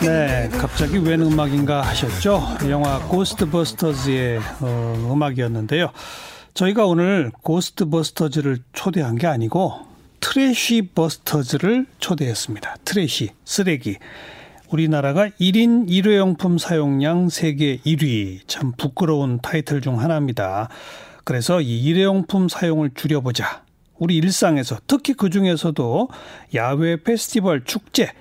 네, 갑자기 웬 음악인가 하셨죠? 영화 Ghostbusters의 어, 음악이었는데요. 저희가 오늘 Ghostbusters를 초대한 게 아니고 Trash Busters를 초대했습니다. Trash, 쓰레기. 우리나라가 1인 일회용품 사용량 세계 1위. 참 부끄러운 타이틀 중 하나입니다. 그래서 이 일회용품 사용을 줄여보자. 우리 일상에서 특히 그 중에서도 야외 페스티벌 축제,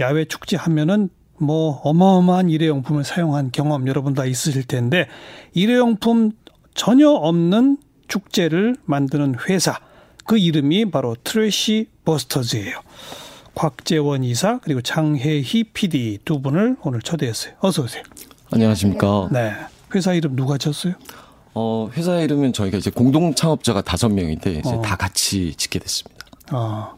야외 축제 하면은 뭐 어마어마한 일회용품을 사용한 경험 여러분 다 있으실 텐데 일회용품 전혀 없는 축제를 만드는 회사 그 이름이 바로 트래시 버스터즈예요. 곽재원 이사 그리고 장혜희 PD 두 분을 오늘 초대했어요. 어서 오세요. 안녕하십니까. 네. 회사 이름 누가 지었어요? 어, 회사 이름은 저희가 이제 공동 창업자가 다섯 명인데 이제 어. 다 같이 짓게 됐습니다. 아,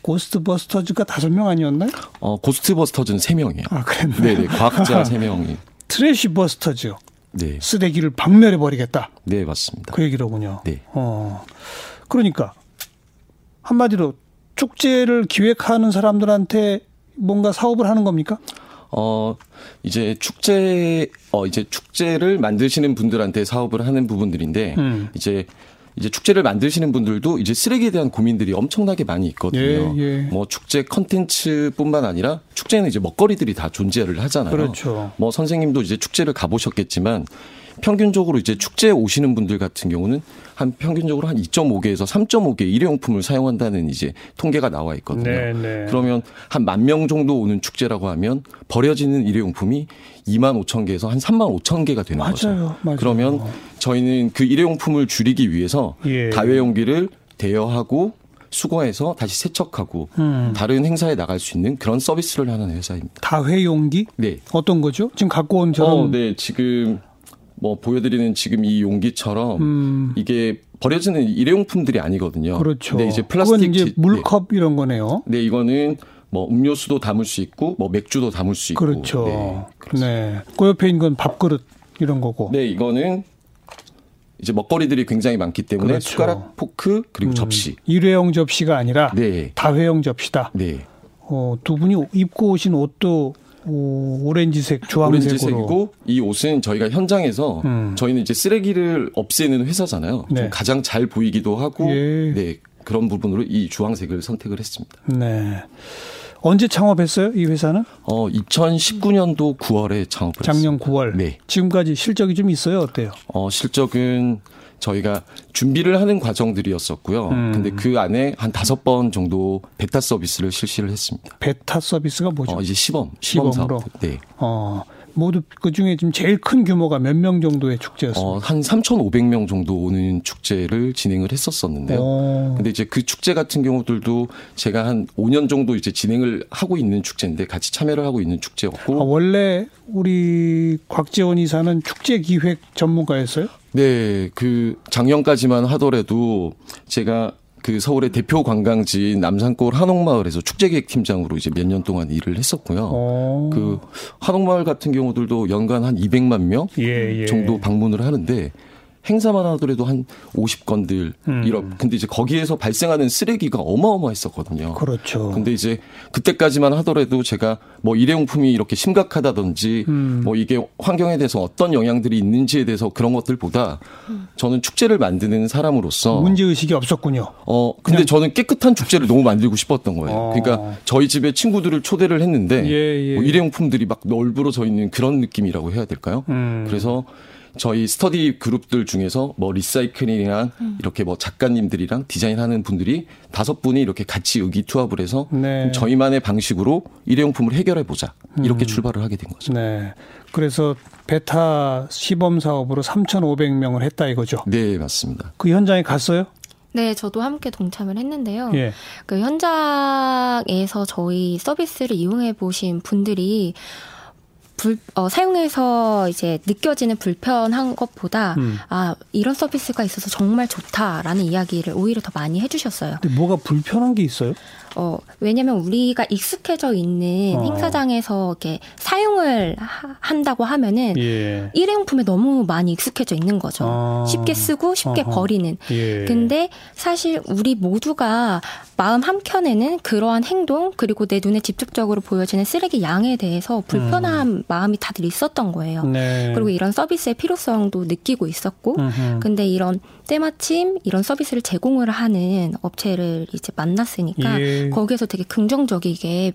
고스트버스터즈가 다섯 명 아니었나요? 어, 고스트버스터즈는 세 명이에요. 아, 그랬네. 네, 네. 과학자 세 명이. 트래시 버스터즈. 네. 쓰레기를 박멸해 버리겠다. 네, 맞습니다. 그 얘기로군요. 네. 어. 그러니까 한마디로 축제를 기획하는 사람들한테 뭔가 사업을 하는 겁니까? 어, 이제 축제, 어, 이제 축제를 만드시는 분들한테 사업을 하는 부분들인데, 음. 이제, 이제 축제를 만드시는 분들도 이제 쓰레기에 대한 고민들이 엄청나게 많이 있거든요. 예, 예. 뭐 축제 컨텐츠뿐만 아니라 축제는 이제 먹거리들이 다 존재를 하잖아요. 그렇죠. 뭐 선생님도 이제 축제를 가보셨겠지만 평균적으로 이제 축제에 오시는 분들 같은 경우는 한 평균적으로 한 2.5개에서 3.5개 일회용품을 사용한다는 이제 통계가 나와 있거든요. 네, 네. 그러면 한 만 명 정도 오는 축제라고 하면 버려지는 일회용품이 2만 5천 개에서 한 3만 5천 개가 되는 거죠. 맞아요, 맞아요. 그러면 저희는 그 일회용품을 줄이기 위해서 예. 다회용기를 대여하고 수거해서 다시 세척하고 음. 다른 행사에 나갈 수 있는 그런 서비스를 하는 회사입니다. 다회용기? 네. 어떤 거죠? 지금 갖고 온 저런 어, 네. 지금 뭐 보여드리는 지금 이 용기처럼 음. 이게 버려지는 일회용품들이 아니거든요. 그렇죠. 네, 이제 플라스틱 이제 지- 물컵 이런 거네요. 네. 네, 이거는 뭐 음료수도 담을 수 있고 뭐 맥주도 담을 수 있고. 그렇죠. 네. 네. 그 옆에 있는 건 밥그릇 이런 거고. 네, 이거는 이제 먹거리들이 굉장히 많기 때문에 그렇죠. 숟가락, 포크 그리고 음. 접시. 일회용 접시가 아니라 네. 다회용 접시다. 네. 어, 두 분이 입고 오신 옷도 오, 오렌지색, 주황색으로. 오렌지색이고 이 옷은 저희가 현장에서 음. 저희는 이제 쓰레기를 없애는 회사잖아요. 네. 좀 가장 잘 보이기도 하고 예. 네. 그런 부분으로 이 주황색을 선택을 했습니다. 네. 언제 창업했어요? 이 회사는? 어, 2019년도 9월에 창업을 작년 했습니다. 9월. 네. 지금까지 실적이 좀 있어요? 어때요? 어, 실적은 저희가 준비를 하는 과정들이었었고요. 음. 근데 그 안에 한 다섯 번 정도 베타 서비스를 실시를 했습니다. 베타 서비스가 뭐죠? 어, 이제 시범, 시범 시범으로? 사업. 네. 어, 모두 그 중에 지금 제일 큰 규모가 몇 명 정도의 축제였어요? 어, 한 3,500명 정도 오는 축제를 진행을 했었었는데요. 어. 근데 이제 그 축제 같은 경우들도 제가 한 5년 정도 이제 진행을 하고 있는 축제인데 같이 참여를 하고 있는 아, 축제였고. 원래 우리 곽재원 이사는 축제 기획 전문가였어요? 네, 그 작년까지만 하더라도 제가 그 서울의 대표 관광지 남산골 한옥마을에서 축제기획팀장으로 이제 몇 년 동안 일을 했었고요. 어. 그 한옥마을 같은 경우들도 연간 한 200만 명 예, 예. 정도 방문을 하는데 행사만 하더라도 한 50건들 음. 이런 근데 이제 거기에서 발생하는 쓰레기가 어마어마했었거든요. 그렇죠. 근데 이제 그때까지만 하더라도 제가 뭐 일회용품이 이렇게 심각하다든지 음. 뭐 이게 환경에 대해서 어떤 영향들이 있는지에 대해서 그런 것들보다 저는 축제를 만드는 사람으로서 문제 의식이 없었군요. 어 근데 저는 깨끗한 축제를 너무 만들고 싶었던 거예요. 어. 그러니까 저희 집에 친구들을 초대를 했는데 예, 예. 뭐 일회용품들이 막 널브러져 있는 그런 느낌이라고 해야 될까요? 음. 그래서 저희 스터디 그룹들 중에서 뭐 리사이클이랑 이렇게 뭐 작가님들이랑 디자인하는 분들이 다섯 분이 이렇게 같이 의기투합을 해서 네. 저희만의 방식으로 일회용품을 해결해 보자 이렇게 출발을 하게 된 거죠. 네. 그래서 베타 시범 사업으로 3,500명을 했다 이거죠. 네 맞습니다. 그 현장에 갔어요? 네, 저도 함께 동참을 했는데요. 예. 그 현장에서 저희 서비스를 이용해 보신 분들이 불, 어, 사용해서 이제 느껴지는 불편한 것보다 음. 아 이런 서비스가 있어서 정말 좋다라는 이야기를 오히려 더 많이 해주셨어요. 근데 뭐가 불편한 게 있어요? 어, 왜냐면 우리가 익숙해져 있는 어. 행사장에서 이렇게 사용을 하- 한다고 하면은 예. 일회용품에 너무 많이 익숙해져 있는 거죠. 아. 쉽게 쓰고 쉽게 어허. 버리는. 예. 근데 사실 우리 모두가 마음 한 켠에는 그러한 행동 그리고 내 눈에 직접적으로 보여지는 쓰레기 양에 대해서 불편한 마음이 다들 있었던 거예요. 음. 네. 그리고 이런 서비스의 필요성도 느끼고 있었고 음흠. 근데 이런 때마침 이런 서비스를 제공을 하는 업체를 이제 만났으니까 예. 거기에서 되게 긍정적이게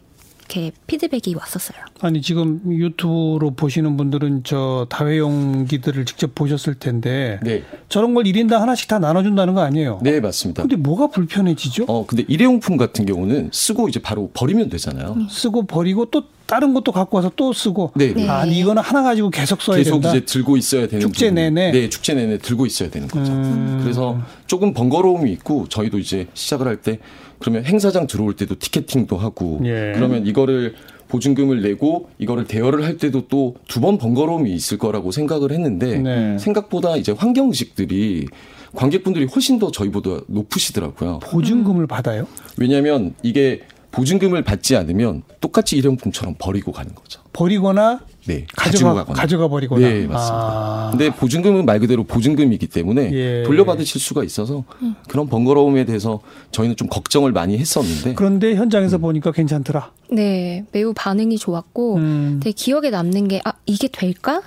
이렇게 피드백이 왔었어요. 아니 지금 유튜브로 보시는 분들은 저 다회용기들을 직접 보셨을 텐데 네. 저런 걸 1인당 하나씩 다 나눠준다는 거 아니에요? 네, 맞습니다. 근데 뭐가 불편해지죠? 어, 근데 일회용품 같은 경우는 쓰고 이제 바로 버리면 되잖아요. 쓰고 버리고 또 다른 것도 갖고 와서 또 쓰고. 네. 아니 이거는 하나 가지고 계속 써야 계속 된다. 이제 들고 있어야 되는 축제 부분이- 내내? 네, 축제 내내 들고 있어야 되는 거죠. 음. 그래서 조금 번거로움이 있고 저희도 이제 시작을 할때 그러면 행사장 들어올 때도 티켓팅도 하고 예. 그러면 이거를 보증금을 내고 이거를 대여를 할 때도 또 두 번 번거로움이 있을 거라고 생각을 했는데 네. 생각보다 이제 환경 의식들이 관객분들이 훨씬 더 저희보다 높으시더라고요. 보증금을 받아요? 왜냐하면 이게 보증금을 받지 않으면 똑같이 일회용품처럼 버리고 가는 거죠. 버리거나 네, 가져가 가거나. 가져가 버리거나. 네, 맞습니다. 아. 근데 보증금은 말 그대로 보증금이기 때문에 예. 돌려받으실 수가 있어서 그런 번거로움에 대해서 저희는 좀 걱정을 많이 했었는데 그런데 현장에서 음. 보니까 괜찮더라. 네, 매우 반응이 좋았고 음. 되게 기억에 남는 게 아 이게 될까?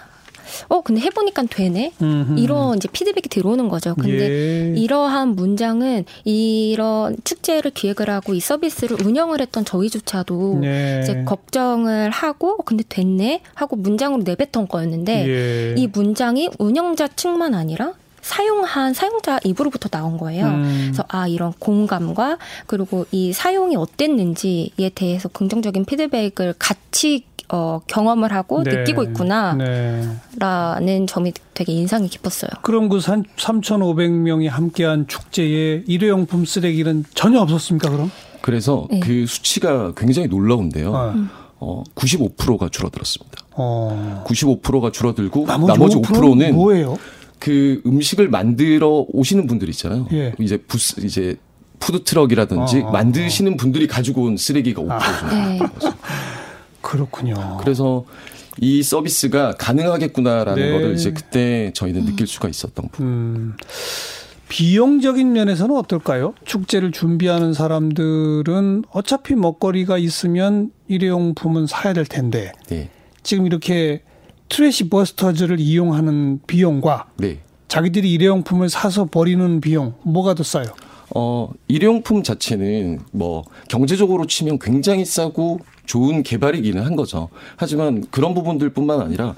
어 근데 해보니까 되네. 음흠. 이런 이제 피드백이 들어오는 거죠. 근데 예. 이러한 문장은 이런 축제를 기획을 하고 이 서비스를 운영을 했던 저희조차도 네. 이제 걱정을 하고 어, 근데 됐네 하고 문장으로 내뱉은 거였는데 예. 이 문장이 운영자 측만 아니라 사용한 사용자 입으로부터 나온 거예요. 음. 그래서 아 이런 공감과 그리고 이 사용이 어땠는지에 대해서 긍정적인 피드백을 같이 어, 경험을 하고 네. 느끼고 있구나라는 네. 점이 되게 인상이 깊었어요. 그럼 그 3,500명이 함께한 축제에 일회용품 쓰레기는 전혀 없었습니까? 그럼? 그래서 네. 그 수치가 굉장히 놀라운데요. 어. 어, 95%가 줄어들었습니다. 어. 95%가 줄어들고 나머지, 나머지 5%는 5%는 뭐예요? 그 음식을 만들어 오시는 분들 있잖아요. 예. 이제 부스 이제 푸드 트럭이라든지 어, 어, 만드시는 분들이 가지고 온 쓰레기가 5% 정도. 네. 그렇군요. 그래서 이 서비스가 가능하겠구나라는 네. 거를 이제 그때 저희는 느낄 수가 있었던 부분. 음, 비용적인 면에서는 어떨까요? 축제를 준비하는 사람들은 어차피 먹거리가 있으면 일회용품은 사야 될 텐데 네. 지금 이렇게 트래시 버스터즈를 이용하는 비용과 네. 자기들이 일회용품을 사서 버리는 비용 뭐가 더 싸요? 어, 일회용품 자체는 뭐 경제적으로 치면 굉장히 싸고 좋은 개발이기는 한 거죠. 하지만 그런 부분들뿐만 아니라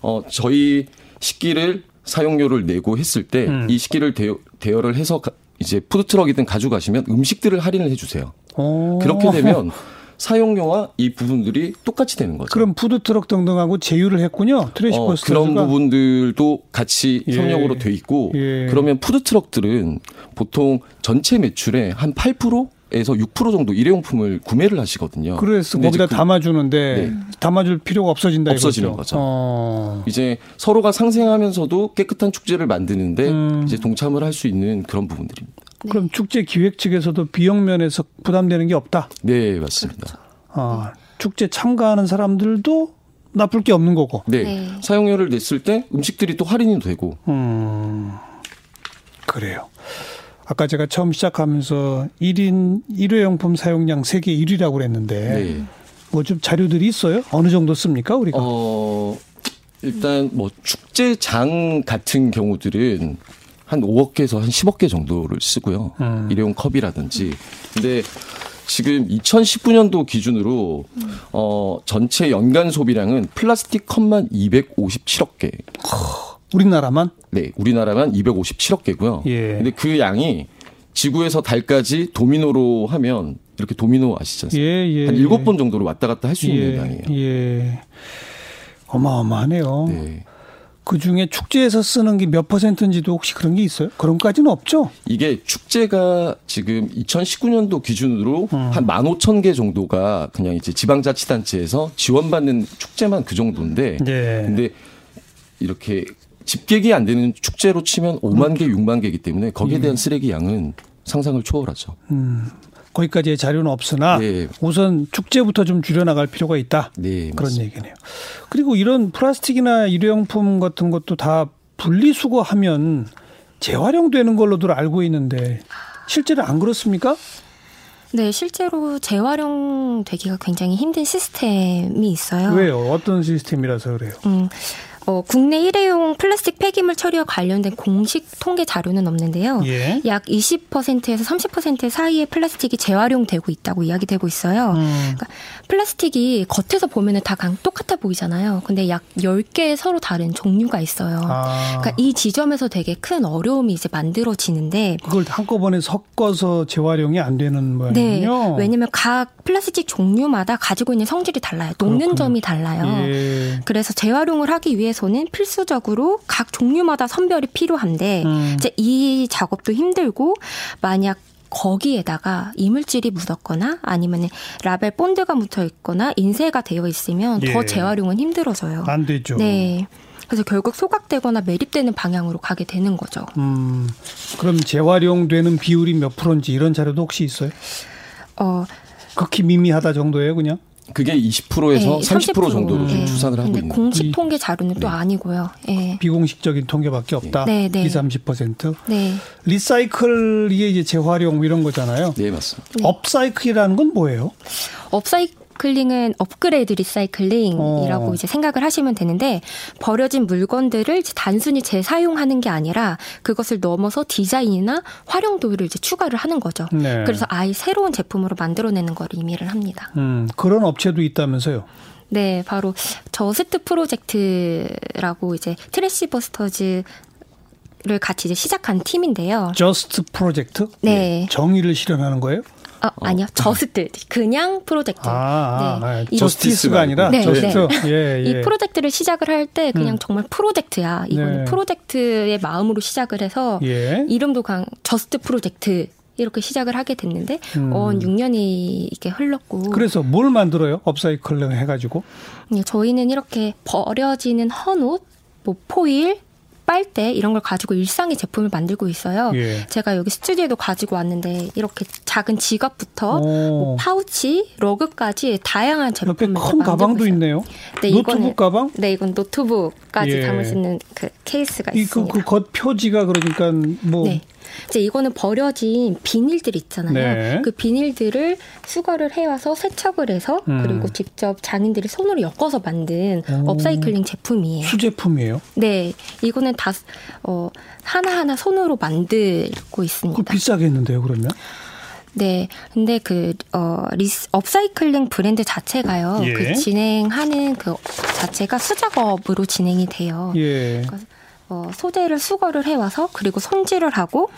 어, 저희 식기를 사용료를 내고 했을 때이 음. 식기를 대여, 대여를 해서 가- 이제 푸드트럭이든 가져가시면 음식들을 할인을 해주세요. 오. 그렇게 되면 사용료와 이 부분들이 똑같이 되는 거죠. 그럼 푸드트럭 등등하고 제휴를 했군요. 트래시 어, 그런 부분들도 같이 예. 협력으로 돼 있고 예. 그러면 푸드 트럭들은 보통 전체 매출의 한 8% 에서 6% 정도 일회용품을 구매를 하시거든요. 그래서 거기다 그- 담아주는데 네. 담아줄 필요가 없어진다 없어지는 이거죠. 거죠. 어. 이제 서로가 상생하면서도 깨끗한 축제를 만드는데 음. 이제 동참을 할 수 있는 그런 부분들입니다. 그럼 축제 기획 측에서도 비용 면에서 부담되는 게 없다. 네, 맞습니다. 어, 축제 참가하는 사람들도 나쁠 게 없는 거고. 네. 네. 사용료를 냈을 때 음식들이 또 할인이 되고 음, 그래요. 아까 제가 처음 시작하면서 1인 일회용품 사용량 세계 1위라고 그랬는데 네. 뭐좀 자료들이 있어요? 어느 정도 씁니까 우리가? 어, 일단 뭐 축제장 같은 경우들은 한 5억 개에서 한 10억 개 정도를 쓰고요. 음. 일회용 컵이라든지. 근데 지금 2019년도 기준으로 어 전체 연간 소비량은 플라스틱 컵만 257억 개. 우리나라만? 네, 우리나라만 257억 개고요. 예. 근데 그 양이 지구에서 달까지 도미노로 하면 이렇게 도미노 아시지 않습니까? 예, 예. 한 일곱 번 정도로 왔다 갔다 할 수 있는 예, 양이에요. 예. 어마어마하네요. 네. 그 중에 축제에서 쓰는 게 몇 퍼센트인지도 혹시 그런 게 있어요? 그런까지는 없죠? 이게 축제가 지금 2019년도 기준으로 음. 한 15,000개 정도가 그냥 이제 지방자치단체에서 지원받는 축제만 그 정도인데 네. 근데 이렇게 집객이 안 되는 축제로 치면 5만 개, 6만 개이기 때문에 거기에 예. 대한 쓰레기 양은 상상을 초월하죠. 음. 거기까지의 자료는 없으나 네. 우선 축제부터 좀 줄여나갈 필요가 있다. 네, 그런 맞습니다. 얘기네요. 그리고 이런 플라스틱이나 일회용품 같은 것도 다 분리수거하면 재활용되는 걸로들 알고 있는데 실제로 안 그렇습니까? 네, 실제로 재활용되기가 굉장히 힘든 시스템이 있어요. 왜요? 어떤 시스템이라서 그래요? 음, 어, 국내 일회용 플라스틱 폐기물 처리와 관련된 공식 통계 자료는 없는데요. 예. 약 20%에서 30% 사이의 플라스틱이 재활용되고 있다고 이야기되고 있어요. 음. 그러니까 플라스틱이 겉에서 보면은 다 강- 똑같아 보이잖아요. 근데 약 10개의 서로 다른 종류가 있어요. 아. 그러니까 이 지점에서 되게 큰 어려움이 이제 만들어지는데 그걸 한꺼번에 섞어서 재활용이 안 되는 네. 모양이군요. 왜냐면 각 플라스틱 종류마다 가지고 있는 성질이 달라요. 녹는 그렇군요. 점이 달라요. 예. 그래서 재활용을 하기 위해서 는 필수적으로 각 종류마다 선별이 필요한데 음. 이제 이 작업도 힘들고 만약 거기에다가 이물질이 묻었거나 아니면 라벨 본드가 묻어 있거나 인쇄가 되어 있으면 예. 더 재활용은 힘들어져요. 안 되죠. 네. 그래서 결국 소각되거나 매립되는 방향으로 가게 되는 거죠. 음. 그럼 재활용되는 비율이 몇 프로인지 이런 자료도 혹시 있어요? 어, 극히 미미하다 정도예요, 그냥? 그게 20%에서 네, 30% 정도로 네. 좀 추산을 하고 있는 공식 이- 통계 자료는 또 네. 아니고요. 예. 비공식적인 통계밖에 없다. 네, 네. 2, 30%. 네. recycle이 이제 재활용 이런 거잖아요. 네, 맞습니다. upcycle이라는 건 뭐예요? upcycling은 업그레이드 recycling이라고 어. 이제 생각을 하시면 되는데 버려진 물건들을 단순히 재사용하는 게 아니라 그것을 넘어서 디자인이나 활용도를 이제 추가를 하는 거죠. 네. 그래서 아예 새로운 제품으로 만들어내는 걸 의미를 합니다. 음, 그런 업체도 있다면서요. 네, 바로 저스트 프로젝트라고 이제 트래시 버스터즈 를 같이 이제 시작한 팀인데요. 저스트 프로젝트? 네. 정의를 실현하는 거예요? 어, 아니요, just 그냥 프로젝트. 아, 아, 네. 아, 이- justice가 아니라 네, just. 네. 예, 예. 이 프로젝트를 시작을 할 때 그냥 음. 정말 프로젝트야. 이거는 네. 프로젝트의 마음으로 시작을 해서 예. 이름도 걍 저스트 프로젝트 이렇게 시작을 하게 됐는데 음. 어 6년이 이렇게 흘렀고 그래서 뭘 만들어요? 업사이클링 해가지고. 예, 저희는 이렇게 버려지는 헌옷, 뭐 포일, 빨대 이런 걸 가지고 일상의 제품을 만들고 있어요. 예. 제가 여기 스튜디오에도 가지고 왔는데 이렇게 작은 지갑부터 오. 뭐 파우치, 러그까지 다양한 옆에 제품을 큰 만들고 가방도 있어요. 있네요. 네, 노트북 이거는- 가방? 네, 이건 노트북까지 예. 담을 수 있는 그 케이스가 이그 있습니다. 그겉 표지가 그러니까 뭐 네. 이제 이거는 버려진 비닐들 있잖아요. 네. 그 비닐들을 수거를 해와서 세척을 해서 음. 그리고 직접 장인들이 손으로 엮어서 만든 오. 업사이클링 제품이에요. 수제품이에요. 네, 이거는 다 어, 하나 하나 손으로 만들고 있습니다. 그 비싸겠는데요, 그러면? 네, 근데 그 어, 리스, 업사이클링 브랜드 자체가요. 예. 그 진행하는 그 자체가 수작업으로 진행이 돼요. 예. 어, 소재를 수거를 해와서 그리고 손질을 하고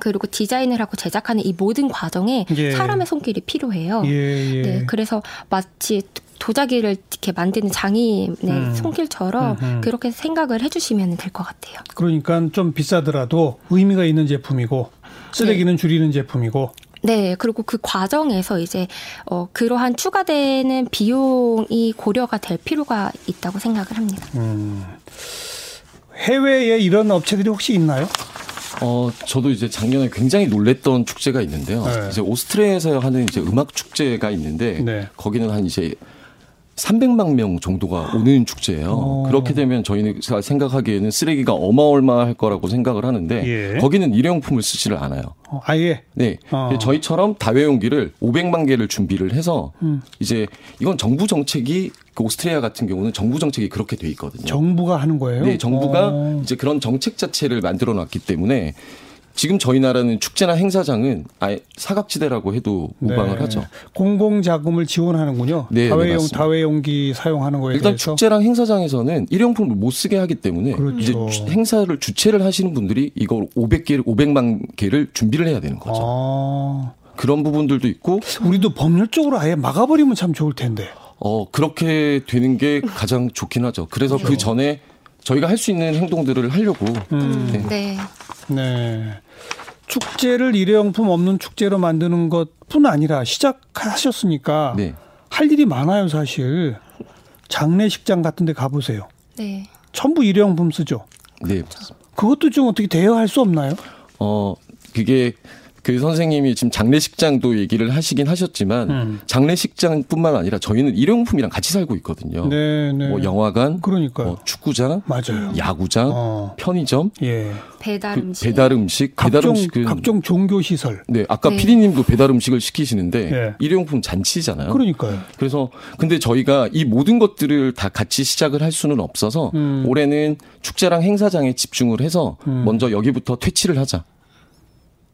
그리고 디자인을 하고 제작하는 이 모든 과정에 예. 사람의 손길이 필요해요. 예, 예. 네, 그래서 마치 도자기를 이렇게 만드는 장인의 음. 손길처럼 음흠. 그렇게 생각을 해주시면 될 것 같아요. 그러니까 좀 비싸더라도 의미가 있는 제품이고 쓰레기는 줄이는 제품이고 네, 그리고 그 과정에서 이제 어, 그러한 추가되는 비용이 고려가 될 필요가 있다고 생각을 합니다. 음. 해외에 이런 업체들이 혹시 있나요? 어, 저도 이제 작년에 굉장히 놀랬던 축제가 있는데요. 네. 이제 오스트리아에서 하는 이제 음악 축제가 있는데 네. 거기는 한 이제 300만 명 정도가 오는 축제예요. 오. 그렇게 되면 저희는 생각하기에는 쓰레기가 어마어마할 거라고 생각을 하는데 예. 거기는 일회용품을 쓰지를 않아요. 어, 아예 네. 어. 저희처럼 다회용기를 500만 개를 준비를 해서 음. 이제 이건 정부 정책이 그 오스트리아 같은 경우는 정부 정책이 그렇게 돼 있거든요. 정부가 하는 거예요? 네, 정부가 어. 이제 그런 정책 자체를 만들어 놨기 때문에 지금 저희 나라는 축제나 행사장은 아예 사각지대라고 해도 무방을 네. 하죠. 공공 자금을 지원하는군요. 네, 네, 다회용 맞습니다. 다회용기 사용하는 거에 일단 대해서 축제랑 행사장에서는 일회용품을 못 쓰게 하기 때문에 그렇죠. 이제 주- 행사를 주최를 하시는 분들이 이걸 500개를 500만 개를 준비를 해야 되는 거죠. 아, 그런 부분들도 있고 우리도 법률적으로 아예 막아버리면 참 좋을 텐데. 어 그렇게 되는 게 가장 좋긴 하죠. 그래서 그 전에 저희가 할 수 있는 행동들을 하려고 음, 네. 네. 네. 축제를 일회용품 없는 축제로 만드는 것뿐 아니라 시작하셨으니까 네. 할 일이 많아요, 사실. 장례식장 같은 데 가보세요. 네. 전부 일회용품 쓰죠. 네. 맞습니다. 그것도 좀 어떻게 대여할 수 없나요? 어, 그게 그 선생님이 지금 장례식장도 얘기를 하시긴 하셨지만 음. 장례식장뿐만 아니라 저희는 일회용품이랑 같이 살고 있거든요. 네, 네. 뭐 영화관, 그러니까요. 뭐 축구장, 맞아요. 야구장, 어. 편의점, 예. 배달 그 음식. 배달 음식, 배달 각종 음식은 각종 종교 시설. 네 아까 네. 피디님도 배달 음식을 시키시는데 예. 일회용품 잔치잖아요. 그러니까요. 그래서 근데 저희가 이 모든 것들을 다 같이 시작을 할 수는 없어서 음. 올해는 축제랑 행사장에 집중을 해서 음. 먼저 여기부터 퇴치를 하자.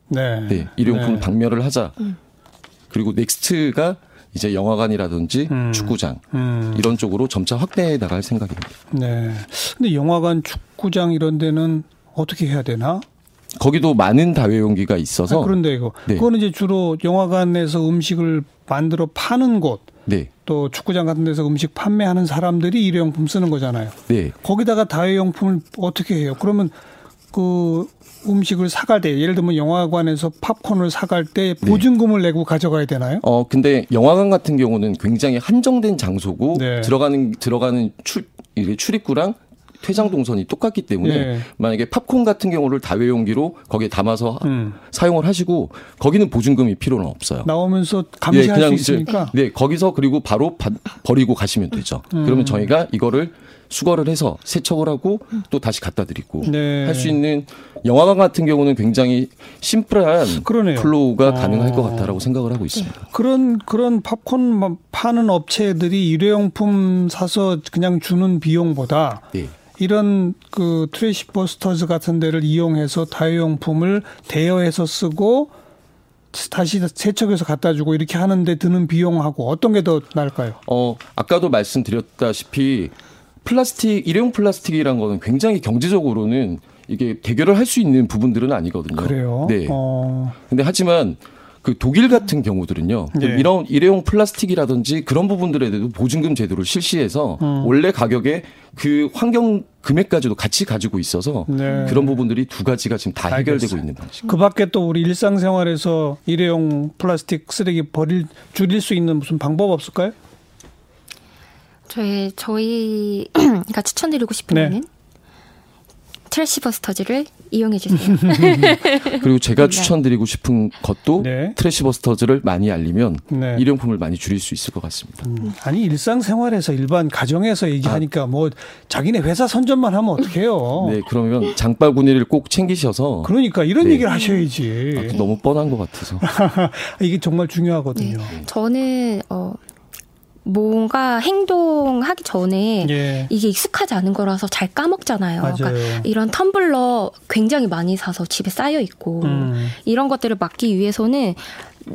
네. 네, 일회용품 네. 박멸을 하자. 그리고 next가 이제 영화관이라든지 음. 축구장 음. 이런 쪽으로 점차 확대해 나갈 생각입니다. 네. 근데 영화관, 축구장 이런 데는 어떻게 해야 되나? 거기도 많은 다회용기가 있어서 아, 그런데 이거 네. 그거는 이제 주로 영화관에서 음식을 만들어 파는 곳, 네, 또 축구장 같은 데서 음식 판매하는 사람들이 일회용품 쓰는 거잖아요. 네, 거기다가 다회용품을 어떻게 해요? 그러면 그 음식을 사갈 때 예를 들면 영화관에서 팝콘을 사갈 때 네. 보증금을 내고 가져가야 되나요? 어 근데 영화관 같은 경우는 굉장히 한정된 장소고 네. 들어가는 들어가는 출 출입구랑 퇴장 동선이 똑같기 때문에 네. 만약에 팝콘 같은 경우를 다회용기로 거기에 담아서 음. 사용을 하시고 거기는 보증금이 필요는 없어요. 나오면서 예, 감시할 수 이제 있으니까. 네 거기서 그리고 바로 바- 버리고 가시면 되죠. 음. 그러면 저희가 이거를 수거를 해서 세척을 하고 또 다시 갖다 드리고 네. 할수 있는 영화관 같은 경우는 굉장히 심플한 그러네요. flow가 어. 가능할 것 같다라고 생각을 하고 있습니다. 그런 그런 팝콘 파는 업체들이 일회용품 사서 그냥 주는 비용보다 네. 이런 그 트래시 버스터즈 같은 데를 이용해서 다회용품을 대여해서 쓰고 다시 세척해서 갖다 주고 이렇게 하는데 드는 비용하고 어떤 게 더 나을까요? 어, 아까도 말씀드렸다시피 플라스틱, 일회용 플라스틱이란 거는 굉장히 경제적으로는 이게 대결을 할 수 있는 부분들은 아니거든요. 그래요? 네. 어, 근데 하지만 그 독일 같은 경우들은요. 좀 예. 이런 일회용 플라스틱이라든지 그런 부분들에 대해서 보증금 제도를 실시해서 음. 원래 가격에 그 환경 금액까지도 같이 가지고 있어서 네. 그런 부분들이 두 가지가 지금 다 해결되고 알겠어요. 있는 방식. 그 밖에 또 우리 일상생활에서 일회용 플라스틱 쓰레기 버릴 줄일 수 있는 무슨 방법 없을까요? 저희 저희가 추천드리고 싶은 네. 거는 트래시버스터즈를 이용해 주세요. 그리고 제가 네. 추천드리고 싶은 것도 네. 트래시버스터즈를 많이 알리면 네. 일회용품을 많이 줄일 수 있을 것 같습니다. 음, 아니 일상생활에서 일반 가정에서 얘기하니까 뭐 자기네 회사 선전만 하면 어떡해요. 네, 그러면 장바구니를 꼭 챙기셔서 그러니까 이런 네. 얘기를 하셔야지. 아, 너무 뻔한 것 같아서. 이게 정말 중요하거든요. 네. 저는 어 뭔가 행동하기 전에 예. 이게 익숙하지 않은 거라서 잘 까먹잖아요. 맞아요. 그러니까 이런 텀블러 굉장히 많이 사서 집에 쌓여 있고 음. 이런 것들을 막기 위해서는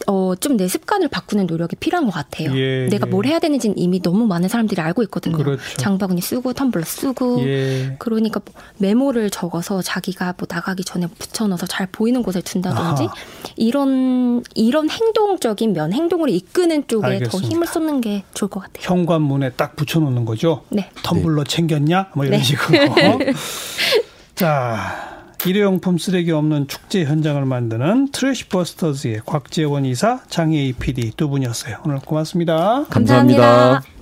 어, 좀 내 습관을 바꾸는 노력이 필요한 것 같아요. 예, 내가 예. 뭘 해야 되는지는 이미 너무 많은 사람들이 알고 있거든요. 그렇죠. 장바구니 쓰고 텀블러 쓰고 예. 그러니까 뭐 메모를 적어서 자기가 뭐 나가기 전에 붙여넣어서 잘 보이는 곳에 둔다든지 아하. 이런 이런 행동적인 면 행동을 이끄는 쪽에 알겠습니다. 더 힘을 쏟는 게 좋을 것 같아요. 현관문에 딱 붙여놓는 거죠. 네. 텀블러 챙겼냐? 뭐 이런 네. 식으로. 자, 일회용품 쓰레기 없는 축제 현장을 만드는 트래시 버스터즈의 곽재원 이사, 장혜희 PD 두 분이었어요. 오늘 고맙습니다. 감사합니다. 감사합니다.